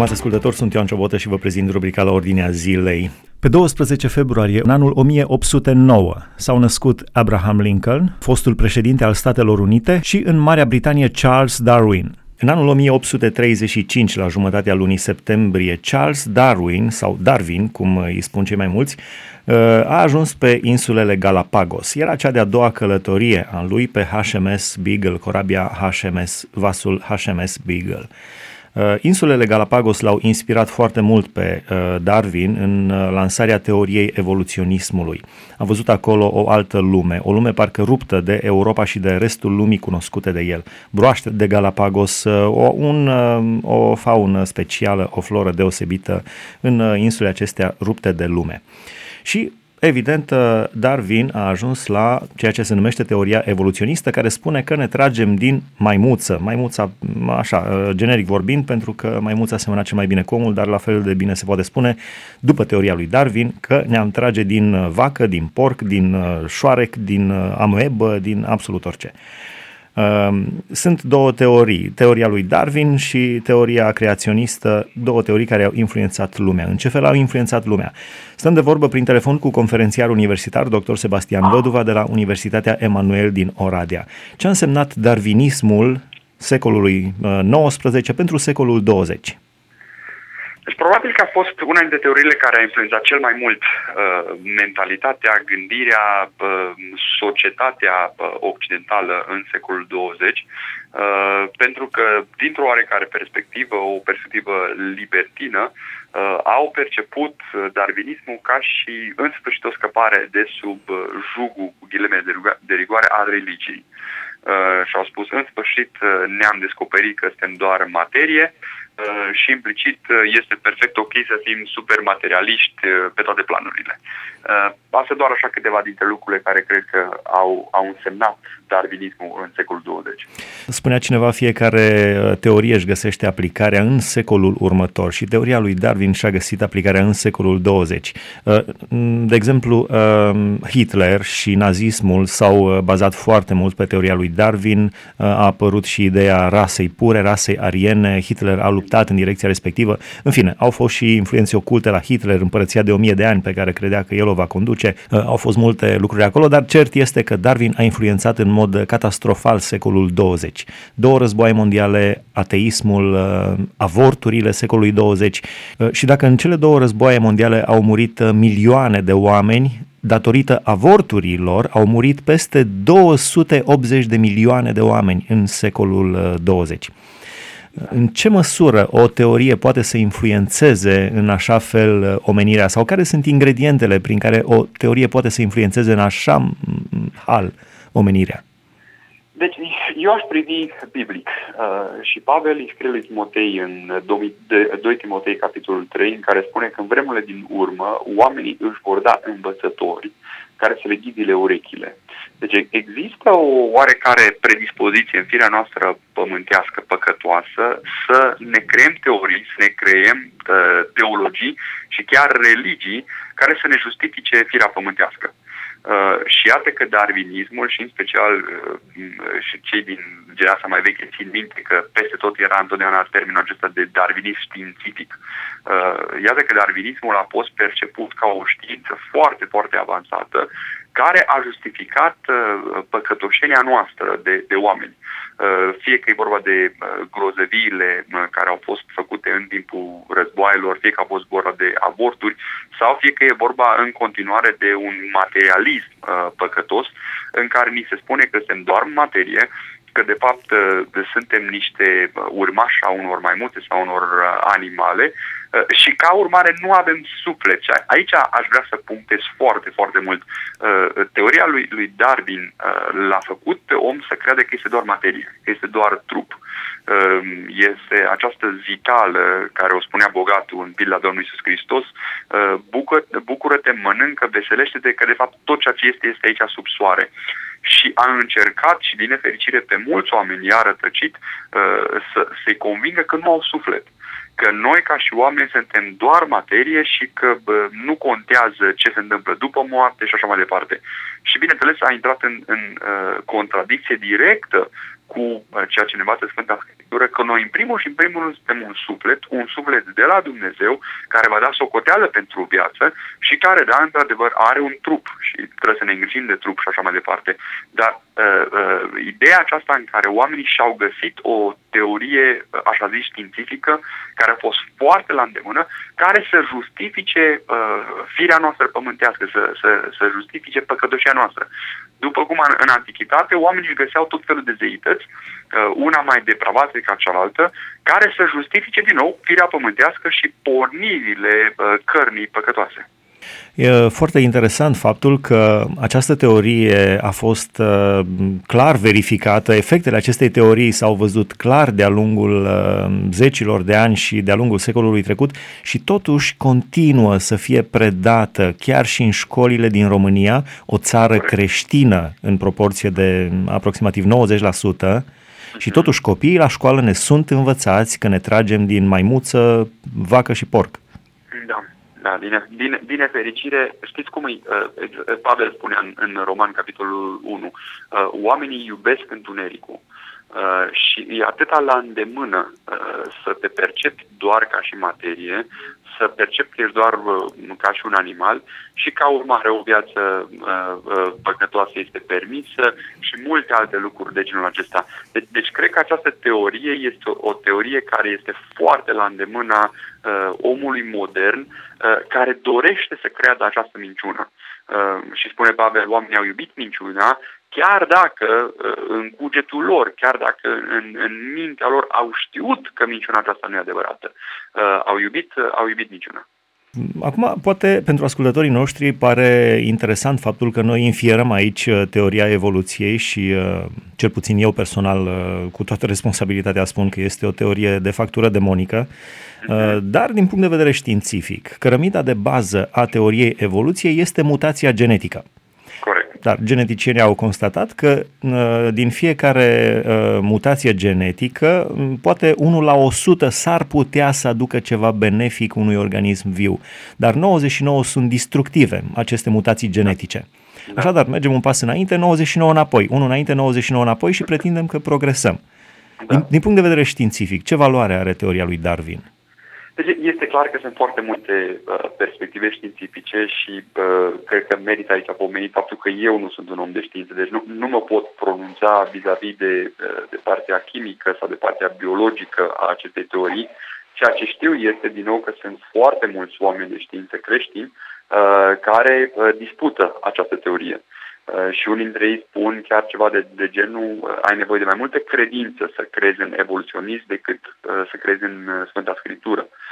Stimați ascultători, sunt Ioan Ciobotă și vă prezint rubrica la ordinea zilei. Pe 12 februarie, în anul 1809, s-au născut Abraham Lincoln, fostul președinte al Statelor Unite, și în Marea Britanie Charles Darwin. În anul 1835, la jumătatea lunii septembrie, Charles Darwin, sau Darwin, cum îi spun cei mai mulți, a ajuns pe insulele Galapagos. Era cea de-a doua călătorie a lui pe HMS Beagle, corabia HMS, vasul HMS Beagle. Uh, insulele Galapagos l-au inspirat foarte mult pe uh, Darwin în uh, lansarea teoriei evoluționismului. A văzut acolo o altă lume, o lume parcă ruptă de Europa și de restul lumii cunoscute de el. Broaște de Galapagos, o, un, o faună specială, o floră deosebită în insulele acestea rupte de lume. Și Evident, uh, Darwin a ajuns la ceea ce se numește teoria evoluționistă, care spune că ne tragem din maimuță. Maimuța, așa, uh, generic vorbind, pentru că maimuța semăna cel mai bine cu omul, dar la fel de bine se poate spune, după teoria lui Darwin, că ne-am trage din uh, vacă, din porc, din șoarec, din amoebă, din absolut orice. Ehm, sunt două teorii, teoria lui Darwin și teoria creaționistă, două teorii care au influențat lumea. În ce fel au influențat lumea? Stăm de vorbă prin telefon cu conferențiar universitar dr. Sebastian Văduva de la Universitatea Emanuel din Oradea. Ce a însemnat darwinismul secolului XIX uh, pentru secolul 20? Deci probabil că a fost una dintre teoriile care a influențat cel mai mult uh, mentalitatea, gândirea, uh, societatea uh, occidentală în secolul 20, uh, pentru că, dintr-o oarecare perspectivă, o perspectivă libertină, uh, au perceput uh, darwinismul ca și, în sfârșit, o scăpare de sub uh, jugul, cu ghileme de rigoare, al religiei. Uh, și au spus, în sfârșit, uh, ne-am descoperit că suntem doar materie, Uh, și implicit uh, este perfect ok să fim super materialiști uh, pe toate planurile. Asta doar așa câteva dintre lucrurile care cred că au, au însemnat darwinismul în secolul 20. Spunea cineva, fiecare teorie își găsește aplicarea în secolul următor și teoria lui Darwin și-a găsit aplicarea în secolul 20. De exemplu, Hitler și nazismul s-au bazat foarte mult pe teoria lui Darwin, a apărut și ideea rasei pure, rasei ariene, Hitler a luptat în direcția respectivă. În fine, au fost și influențe oculte la Hitler, împărăția de o mie de ani pe care credea că el o va conduce. Uh, au fost multe lucruri acolo, dar cert este că Darwin a influențat în mod catastrofal secolul 20. Două războaie mondiale, ateismul, uh, avorturile secolului 20 uh, și dacă în cele două războaie mondiale au murit milioane de oameni, datorită avorturilor au murit peste 280 de milioane de oameni în secolul 20. În ce măsură o teorie poate să influențeze în așa fel uh, omenirea sau care sunt ingredientele prin care o teorie poate să influențeze în așa hal omenirea? Deci, eu aș privi biblic uh, și Pavel îi scrie lui Timotei în 2 Timotei capitolul 3, în care spune că în vremurile din urmă oamenii își vor da învățători care să le ghidile urechile. Deci există o oarecare predispoziție în firea noastră pământească păcătoasă să ne creăm teorii, să ne creăm uh, teologii și chiar religii care să ne justifice firea pământească. Uh, și iată că darwinismul și în special uh, și cei din generația mai veche țin minte că peste tot era întotdeauna termenul acesta de darwinism științific. Uh, iată că darwinismul a fost perceput ca o știință foarte, foarte avansată care a justificat uh, păcătoșenia noastră de, de oameni. Uh, fie că e vorba de uh, grozăviile care au fost făcute în timpul războaielor, fie că a fost vorba de aborturi, sau fie că e vorba în continuare de un materialism păcătos în care ni se spune că suntem doar materie, că de fapt suntem niște urmași a unor mai multe sau unor animale Uh, și ca urmare nu avem suflet. aici aș vrea să punctez foarte, foarte mult. Uh, teoria lui, lui Darwin uh, l-a făcut pe om să crede că este doar materie, că este doar trup. Este această zitală care o spunea bogatul în pila Domnului Iisus Hristos, bucură-te, mănâncă, veselește-te, că de fapt tot ceea ce este este aici sub soare și a încercat și din nefericire pe mulți oameni i-a rătăcit să se convingă că nu au suflet că noi ca și oameni suntem doar materie și că bă, nu contează ce se întâmplă după moarte și așa mai departe. Și bineînțeles a intrat în, în uh, contradicție directă cu uh, ceea ce ne învață Sfânta Scriptură, că noi în primul și în primul rând suntem un suflet, un suflet de la Dumnezeu, care va da socoteală pentru viață și care, da, într-adevăr, are un trup și trebuie să ne îngrijim de trup și așa mai departe. Dar uh, uh, ideea aceasta în care oamenii și-au găsit o teorie, uh, așa zis, științifică, care a fost foarte la îndemână, care să justifice uh, firea noastră pământească, să, să, să justifice păcătoșia noastră. După cum în, în antichitate, oamenii își găseau tot felul de zeități, uh, una mai depravată ca cealaltă, care să justifice din nou firea pământească și pornirile uh, cărnii păcătoase. E foarte interesant faptul că această teorie a fost uh, clar verificată, efectele acestei teorii s-au văzut clar de-a lungul uh, zecilor de ani și de-a lungul secolului trecut și totuși continuă să fie predată chiar și în școlile din România, o țară creștină în proporție de aproximativ 90%, și totuși copiii la școală ne sunt învățați că ne tragem din maimuță, vacă și porc. Da, din, din, din nefericire, știți cum îi, uh, Pavel spune în, în roman, capitolul 1, uh, oamenii iubesc întunericul uh, și e atâta la îndemână uh, să te percepi doar ca și materie, să percepi că ești doar uh, ca și un animal și ca urmare o viață uh, uh, păcătoasă este permisă și multe alte lucruri de genul acesta. Deci, deci cred că această teorie este o, o teorie care este foarte la îndemâna uh, omului modern uh, care dorește să creadă această minciună. Uh, și spune Pavel, oamenii au iubit minciuna chiar dacă uh, în cugetul lor, chiar dacă în, în mintea lor au știut că minciuna aceasta nu e adevărată, uh, au iubit, uh, au iubit minciuna. Acum, poate pentru ascultătorii noștri pare interesant faptul că noi infierăm aici teoria evoluției și, cel puțin eu personal, cu toată responsabilitatea spun că este o teorie de factură demonică, mhm. dar din punct de vedere științific, cărămida de bază a teoriei evoluției este mutația genetică. Dar geneticienii au constatat că uh, din fiecare uh, mutație genetică, poate 1 la 100 s-ar putea să aducă ceva benefic unui organism viu, dar 99 sunt destructive, aceste mutații genetice. Da. Așadar, mergem un pas înainte, 99 înapoi, unul înainte, 99 înapoi și pretindem că progresăm. Da. Din, din punct de vedere științific, ce valoare are teoria lui Darwin? Deci este clar că sunt foarte multe uh, perspective științifice și uh, cred că merită aici pomenit faptul că eu nu sunt un om de știință, deci nu, nu mă pot pronunța vis-a-vis de, uh, de partea chimică sau de partea biologică a acestei teorii. Ceea ce știu este, din nou, că sunt foarte mulți oameni de știință creștini uh, care uh, dispută această teorie. Uh, și unii dintre ei spun chiar ceva de, de genul uh, ai nevoie de mai multă credință să crezi în evoluționism decât uh, să crezi în Sfânta Scriptură. Uh,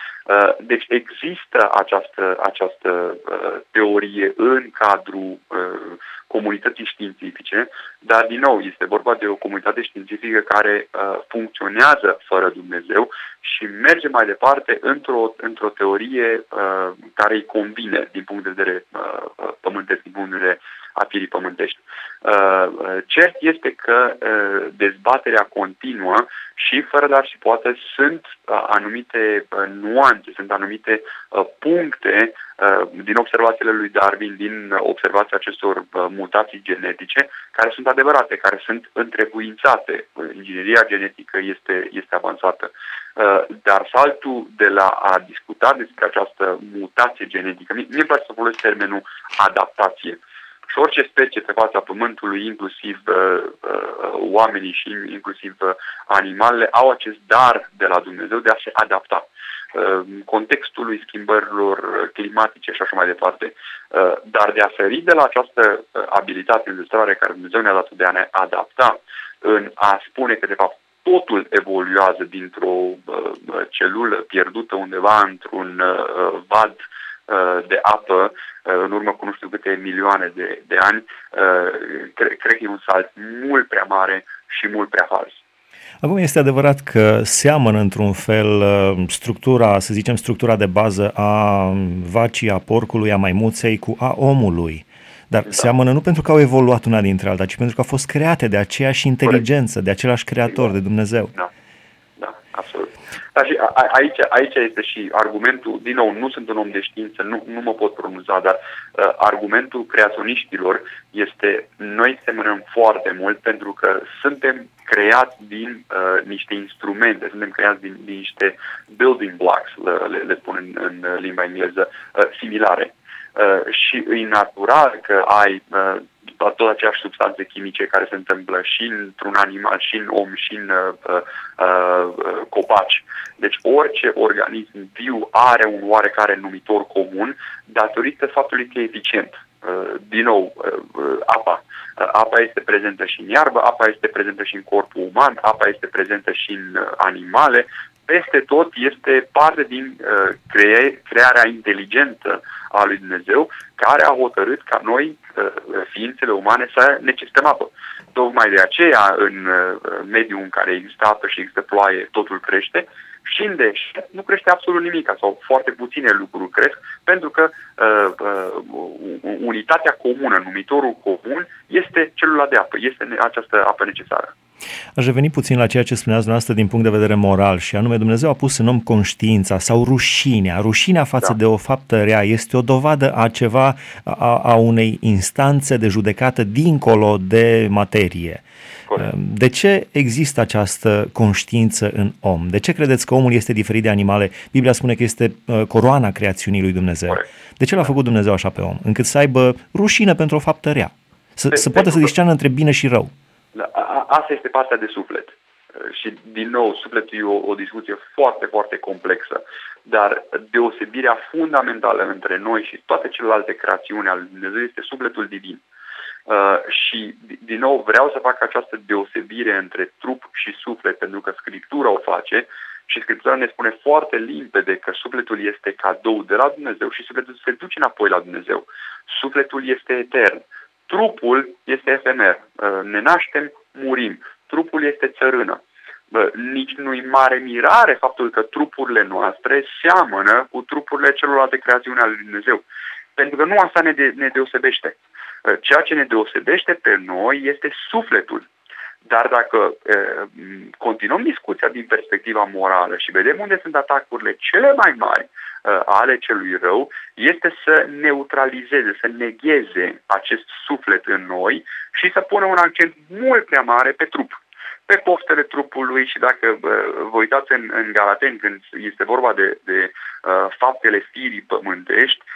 deci există această, această uh, teorie în cadrul uh, comunității științifice, dar din nou este vorba de o comunitate științifică care funcționează fără Dumnezeu și merge mai departe într-o, într-o teorie care îi convine din punct de vedere pământesc, din punct de vedere a firii pământești. Cert este că dezbaterea continuă și fără dar și poate sunt anumite nuanțe, sunt anumite puncte din observațiile lui Darwin, din observația acestor mutații genetice, care sunt adevărate, care sunt întrebuințate. Ingineria genetică este, este avansată. Dar saltul de la a discuta despre această mutație genetică, mie îmi place să folosesc termenul adaptație. Și orice specie pe fața Pământului, inclusiv uh, uh, oamenii și inclusiv uh, animalele, au acest dar de la Dumnezeu de a se adapta uh, contextului schimbărilor climatice și așa mai departe. Uh, dar de a feri de la această uh, abilitate înzestrare care Dumnezeu ne-a dat de a ne adapta în a spune că de fapt totul evoluează dintr-o celulă pierdută undeva într-un vad de apă în urmă cu nu știu câte milioane de, de ani, cred, cred că e un salt mult prea mare și mult prea fals. Acum este adevărat că seamănă într-un fel structura, să zicem, structura de bază a vacii, a porcului, a maimuței cu a omului. Dar da. seamănă nu pentru că au evoluat una dintre alta, ci pentru că au fost create de aceeași inteligență, de același creator, de Dumnezeu. Da, da absolut. Dar și aici, aici este și argumentul, din nou, nu sunt un om de știință, nu, nu mă pot pronunța, dar uh, argumentul creaționiștilor este noi semănăm foarte mult pentru că suntem creați din uh, niște instrumente, suntem creați din, din niște building blocks, le, le, le spun în, în limba engleză, uh, similare. Uh, și e natural că ai uh, tot aceeași substanțe chimice care se întâmplă și într-un animal, și în om, și în uh, uh, uh, copaci. Deci orice organism viu are un oarecare numitor comun datorită faptului că e eficient. Uh, din nou, uh, uh, apa. Apa este prezentă și în iarbă, apa este prezentă și în corpul uman, apa este prezentă și în animale, peste tot este parte din uh, cre- crearea inteligentă a lui Dumnezeu, care a hotărât ca noi, uh, ființele umane, să necesităm apă. Tocmai de aceea, în uh, mediul în care există apă și există ploaie, totul crește și în deșert nu crește absolut nimic sau foarte puține lucruri cresc, pentru că uh, uh, unitatea comună, numitorul comun, este celula de apă, este această apă necesară. Aș reveni puțin la ceea ce spuneați dumneavoastră din punct de vedere moral și anume Dumnezeu a pus în om conștiința sau rușinea. Rușinea față da. de o faptă rea este o dovadă a ceva, a, a unei instanțe de judecată dincolo de materie. Corect. De ce există această conștiință în om? De ce credeți că omul este diferit de animale? Biblia spune că este uh, coroana creațiunii lui Dumnezeu. Corect. De ce l-a făcut Dumnezeu așa pe om? Încât să aibă rușine pentru o faptă rea. Să, să poată să discearnă între bine și rău. Da, asta este partea de suflet. Și, din nou, sufletul e o, o discuție foarte, foarte complexă. Dar deosebirea fundamentală între noi și toate celelalte creațiuni ale Dumnezeu este sufletul divin. Uh, și, din nou, vreau să fac această deosebire între trup și suflet, pentru că Scriptura o face și Scriptura ne spune foarte limpede că sufletul este cadou de la Dumnezeu și sufletul se duce înapoi la Dumnezeu. Sufletul este etern. Trupul este efemer. Uh, ne naștem, murim. Trupul este țărână. Nici nu-i mare mirare faptul că trupurile noastre seamănă cu trupurile celorlalte creațiuni ale Lui Dumnezeu. Pentru că nu asta ne, de, ne deosebește. Uh, ceea ce ne deosebește pe noi este sufletul. Dar dacă e, continuăm discuția din perspectiva morală și vedem unde sunt atacurile cele mai mari e, ale celui rău, este să neutralizeze, să negheze acest suflet în noi și să pună un accent mult prea mare pe trup pe poftele trupului și dacă vă uitați în, în Galaten când este vorba de, de uh, faptele firii pământești, uh,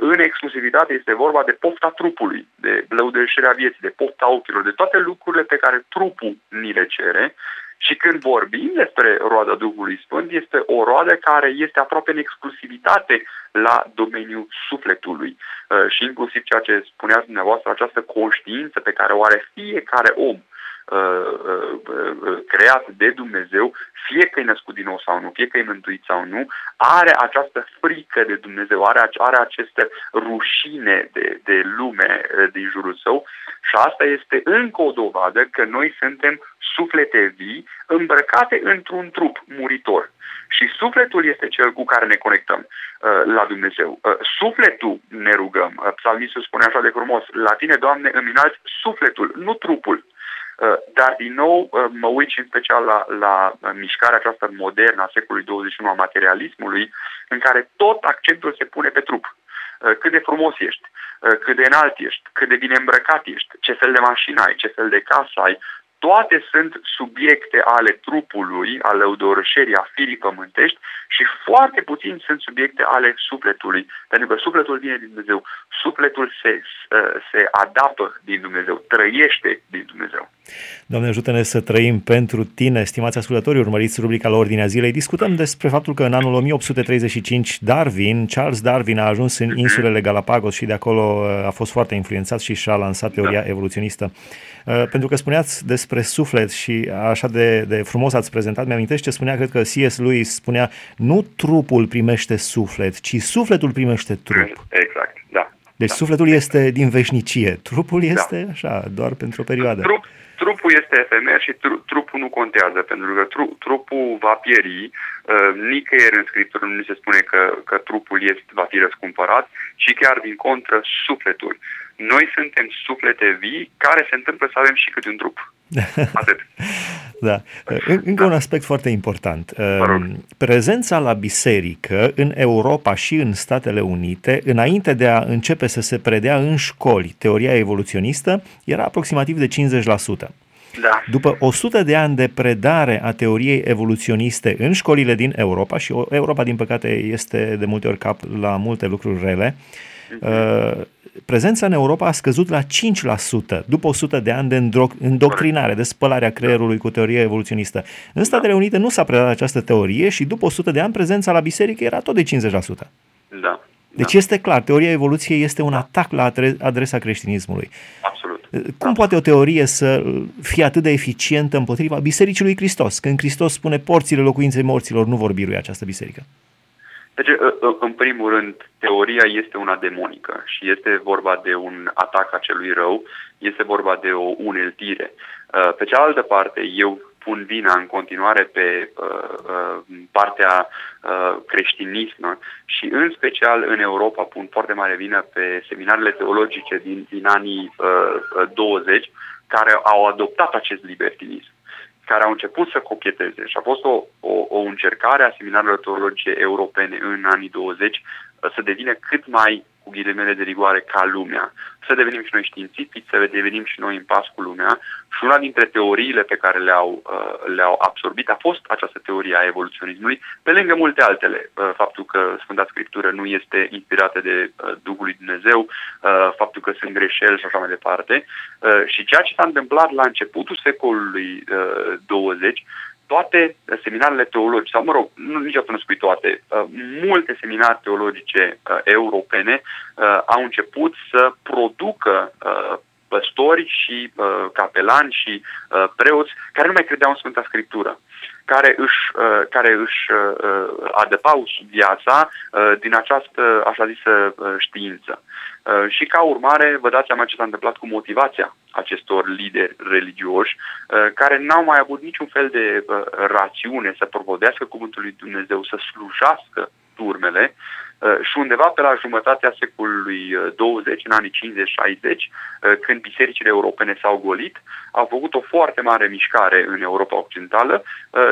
în exclusivitate este vorba de pofta trupului, de lăudășirea vieții, de pofta ochilor, de toate lucrurile pe care trupul ni le cere și când vorbim despre roada Duhului Sfânt, este o roadă care este aproape în exclusivitate la domeniul sufletului. Uh, și inclusiv ceea ce spuneați dumneavoastră, această conștiință pe care o are fiecare om Uh, uh, uh, creat de Dumnezeu, fie că e născut din nou sau nu, fie că e mântuit sau nu, are această frică de Dumnezeu, are, are această rușine de, de lume din jurul său și asta este încă o dovadă că noi suntem suflete vii îmbrăcate într-un trup muritor. Și sufletul este cel cu care ne conectăm uh, la Dumnezeu. Uh, sufletul ne rugăm. Uh, Psalmistul spune așa de frumos, la tine, Doamne, îmi înalți sufletul, nu trupul. Uh, dar, din nou, uh, mă uit și în special la, la uh, mișcarea aceasta modernă a secolului 21 a materialismului, în care tot accentul se pune pe trup. Cât de frumos ești, cât de înalt ești, cât de bine îmbrăcat ești, ce fel de mașină ai, ce fel de casă ai, toate sunt subiecte ale trupului, ale lăudorășerii, a firii pământești și foarte puțin sunt subiecte ale sufletului, pentru că sufletul vine din Dumnezeu. Sufletul se, se adaptă din Dumnezeu, trăiește din Dumnezeu. Doamne, ajută-ne să trăim pentru tine, stimați ascultători, urmăriți rubrica la Ordinea Zilei. Discutăm despre faptul că în anul 1835 Darwin, Charles Darwin a ajuns în insulele Galapagos și de acolo a fost foarte influențat și și-a lansat teoria da. evoluționistă. Uh, pentru că spuneați despre suflet și așa de, de frumos ați prezentat, mi-amintește ce spunea, cred că C.S. Lewis spunea, nu trupul primește suflet, ci sufletul primește trup. Exact, da. Deci da. sufletul este din veșnicie, trupul da. este da. așa, doar pentru o perioadă. Trup, trupul este efemer și tru, trupul nu contează, pentru că tru, trupul va pieri, uh, nicăieri în Scriptură nu se spune că, că trupul este, va fi răscumpărat, ci chiar din contră sufletul. Noi suntem suflete vii care se întâmplă să avem și câte un trup. Atât. Da. Încă un aspect foarte important. Prezența la biserică în Europa și în Statele Unite, înainte de a începe să se predea în școli teoria evoluționistă, era aproximativ de 50%. Da. După 100 de ani de predare a teoriei evoluționiste în școlile din Europa, și Europa, din păcate, este de multe ori cap la multe lucruri rele, uh-huh. Prezența în Europa a scăzut la 5% după 100 de ani de îndoctrinare, de spălarea creierului cu teoria evoluționistă. În Statele Unite nu s-a predat această teorie și după 100 de ani prezența la biserică era tot de 50%. Da. Deci da. este clar, teoria evoluției este un atac la adresa creștinismului. Absolut. Cum Absolut. poate o teorie să fie atât de eficientă împotriva Bisericii lui Hristos? Când Hristos spune porțile locuinței morților nu vor birui această biserică. Deci, în primul rând, teoria este una demonică și este vorba de un atac a celui rău, este vorba de o uneltire. Pe cealaltă parte, eu pun vina în continuare pe uh, uh, partea uh, creștinismă și în special în Europa pun foarte mare vină pe seminarele teologice din, din anii uh, 20 uh, care au adoptat acest libertinism care au început să cocheteze și a fost o, o, o încercare a seminarelor teologice europene în anii 20 uh, să devină cât mai cu ghilimele de rigoare ca lumea, să devenim și noi științifici, să devenim și noi în pas cu lumea și una dintre teoriile pe care le-au, uh, le-au absorbit a fost această teorie a evoluționismului, pe lângă multe altele. Uh, faptul că Sfânta Scriptură nu este inspirată de uh, Duhul lui Dumnezeu, faptul că sunt greșeli și așa mai departe. Și ceea ce s-a întâmplat la începutul secolului 20 toate seminarele teologice, sau mă rog, nu niciodată nu spui toate, uh, multe seminare teologice uh, europene uh, au început să producă păstori și capelani și preoți care nu mai credeau în Sfânta Scriptură care își, care își adăpau viața din această, așa zisă, știință. Uh, și ca urmare, vă dați seama ce s-a întâmplat cu motivația acestor lideri religioși, uh, care n-au mai avut niciun fel de uh, rațiune să provodească cuvântul lui Dumnezeu, să slujească turmele și undeva pe la jumătatea secolului 20, în anii 50-60, când bisericile europene s-au golit, au făcut o foarte mare mișcare în Europa Occidentală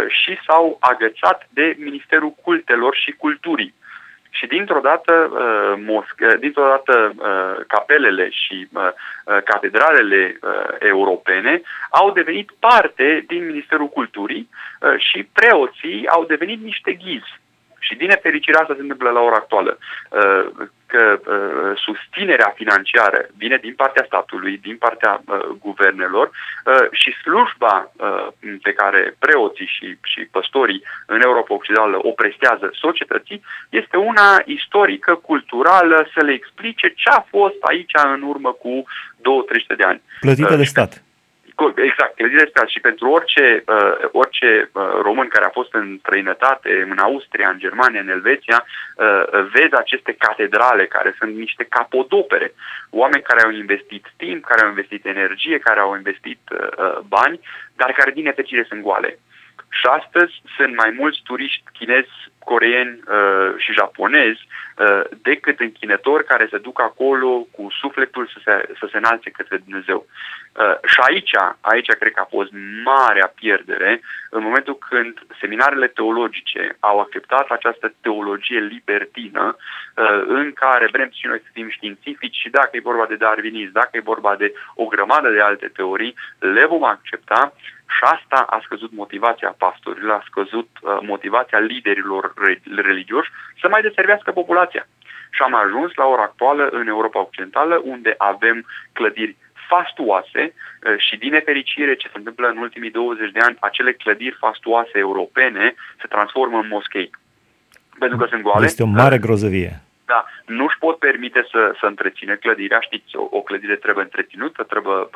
și s-au agățat de Ministerul Cultelor și Culturii. Și dintr-o dată, uh, mosc, uh, dintr-o dată uh, capelele și uh, uh, catedralele uh, europene au devenit parte din Ministerul Culturii uh, și preoții au devenit niște ghizi și din nefericire asta se întâmplă la ora actuală, uh, că uh, susținerea financiară vine din partea statului, din partea uh, guvernelor și slujba pe care preoții și, și păstorii în Europa Occidentală o prestează societății este una istorică, culturală, să le explice ce a fost aici în urmă cu 2-300 de ani. Plătită de stat. Exact, clădirea stat și pentru orice, uh, orice uh, român care a fost în străinătate, în Austria, în Germania, în Elveția, uh, vezi aceste catedrale care sunt niște capodopere. Oameni care au investit timp, care au investit energie, care au investit uh, bani, dar care din nefericire sunt goale. Și astăzi sunt mai mulți turiști chinezi, coreeni uh, și japonezi uh, decât închinători care se duc acolo cu sufletul să se, să se înalțe către Dumnezeu. Uh, și aici, aici cred că a fost marea pierdere în momentul când seminarele teologice au acceptat această teologie libertină uh, în care vrem și noi să fim științifici și dacă e vorba de darwinism, dacă e vorba de o grămadă de alte teorii, le vom accepta și asta a scăzut motivația pastorilor, a scăzut uh, motivația liderilor religioși să mai deservească populația. Și am ajuns la ora actuală în Europa Occidentală, unde avem clădiri fastuoase uh, și din nefericire ce se întâmplă în ultimii 20 de ani, acele clădiri fastuoase europene se transformă în moschei. Pentru că sunt goale. Este o mare grozăvie. Da, nu își pot permite să, să întreține clădirea. Știți, o, o clădire trebuie întreținută, trebuie uh,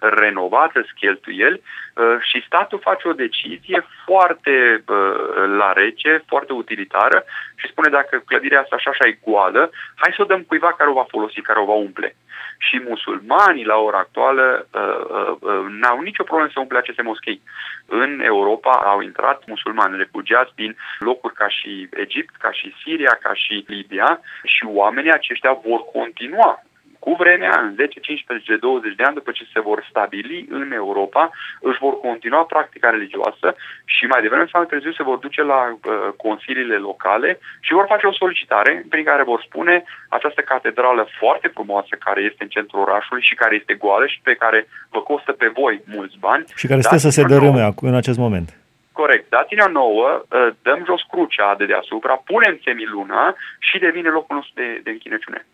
renovată, cheltuieli uh, și statul face o decizie foarte uh, la rece, foarte utilitară și spune dacă clădirea asta așa, așa e goală, hai să o dăm cuiva care o va folosi, care o va umple și musulmanii la ora actuală uh, uh, uh, n-au nicio problemă să umple aceste moschei. În Europa au intrat musulmani refugiați din locuri ca și Egipt, ca și Siria, ca și Libia și oamenii aceștia vor continua cu vremea, în 10, 15, 20 de ani, după ce se vor stabili în Europa, își vor continua practica religioasă și mai devreme sau mai târziu se vor duce la uh, consiliile locale și vor face o solicitare prin care vor spune această catedrală foarte frumoasă care este în centrul orașului și care este goală și pe care vă costă pe voi mulți bani. Și care stă să se dărâme în acest moment. Corect. Dați-ne nouă, uh, dăm jos crucea de deasupra, punem semiluna și devine locul nostru de, de închinăciune.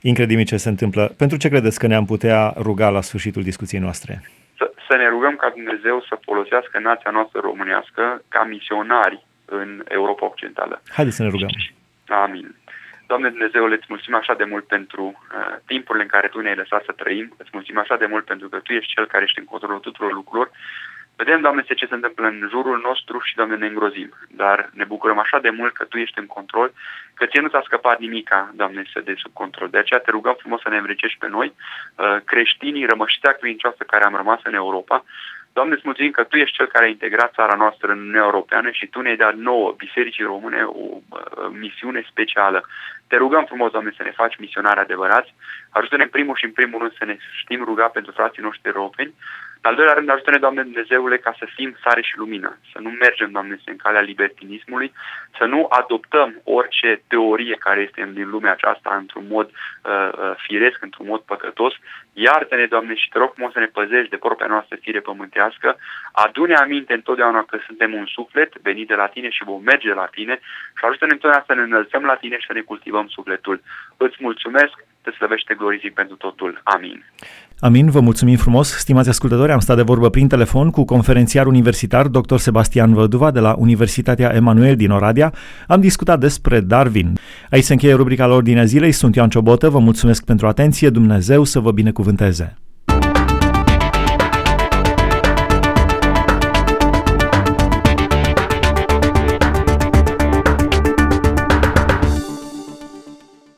Incredibil ce se întâmplă. Pentru ce credeți că ne-am putea ruga la sfârșitul discuției noastre? Să, să ne rugăm ca Dumnezeu să folosească nația noastră românească ca misionari în Europa Occidentală. Haideți să ne rugăm. Amin. Doamne Dumnezeu, îți mulțumim așa de mult pentru uh, timpurile în care Tu ne-ai lăsat să trăim, îți mulțumim așa de mult pentru că Tu ești Cel care ești în controlul tuturor lucrurilor Vedem, Doamne, ce se întâmplă în jurul nostru și, Doamne, ne îngrozim. Dar ne bucurăm așa de mult că Tu ești în control, că Ție nu ți-a scăpat nimica, Doamne, să de sub control. De aceea te rugăm frumos să ne învricești pe noi, uh, creștinii, rămăștea credincioasă care am rămas în Europa, Doamne, îți mulțumim că Tu ești Cel care a integrat țara noastră în Uniunea Europeană și Tu ne-ai dat nouă, Bisericii Române, o uh, misiune specială. Te rugăm frumos, Doamne, să ne faci misionari adevărați. Ajută-ne în primul și în primul rând să ne știm ruga pentru frații noștri europeni în al doilea rând, ajută-ne, Doamne Dumnezeule, ca să fim sare și lumină, să nu mergem, Doamne, în calea libertinismului, să nu adoptăm orice teorie care este din lumea aceasta într-un mod uh, uh, firesc, într-un mod păcătos. Iartă-ne, Doamne, și te rog frumos să ne păzești de propria noastră fire pământească. Adu-ne aminte întotdeauna că suntem un suflet venit de la Tine și vom merge la Tine și ajută-ne întotdeauna să ne înălțăm la Tine și să ne cultivăm sufletul. Îți mulțumesc, te slăvește glorific pentru totul. Amin. Amin, vă mulțumim frumos. Stimați ascultători, am stat de vorbă prin telefon cu conferențiar universitar dr. Sebastian Văduva de la Universitatea Emanuel din Oradea. Am discutat despre Darwin. Aici se încheie rubrica la ordinea zilei. Sunt Ioan Ciobotă, vă mulțumesc pentru atenție. Dumnezeu să vă binecuvânteze.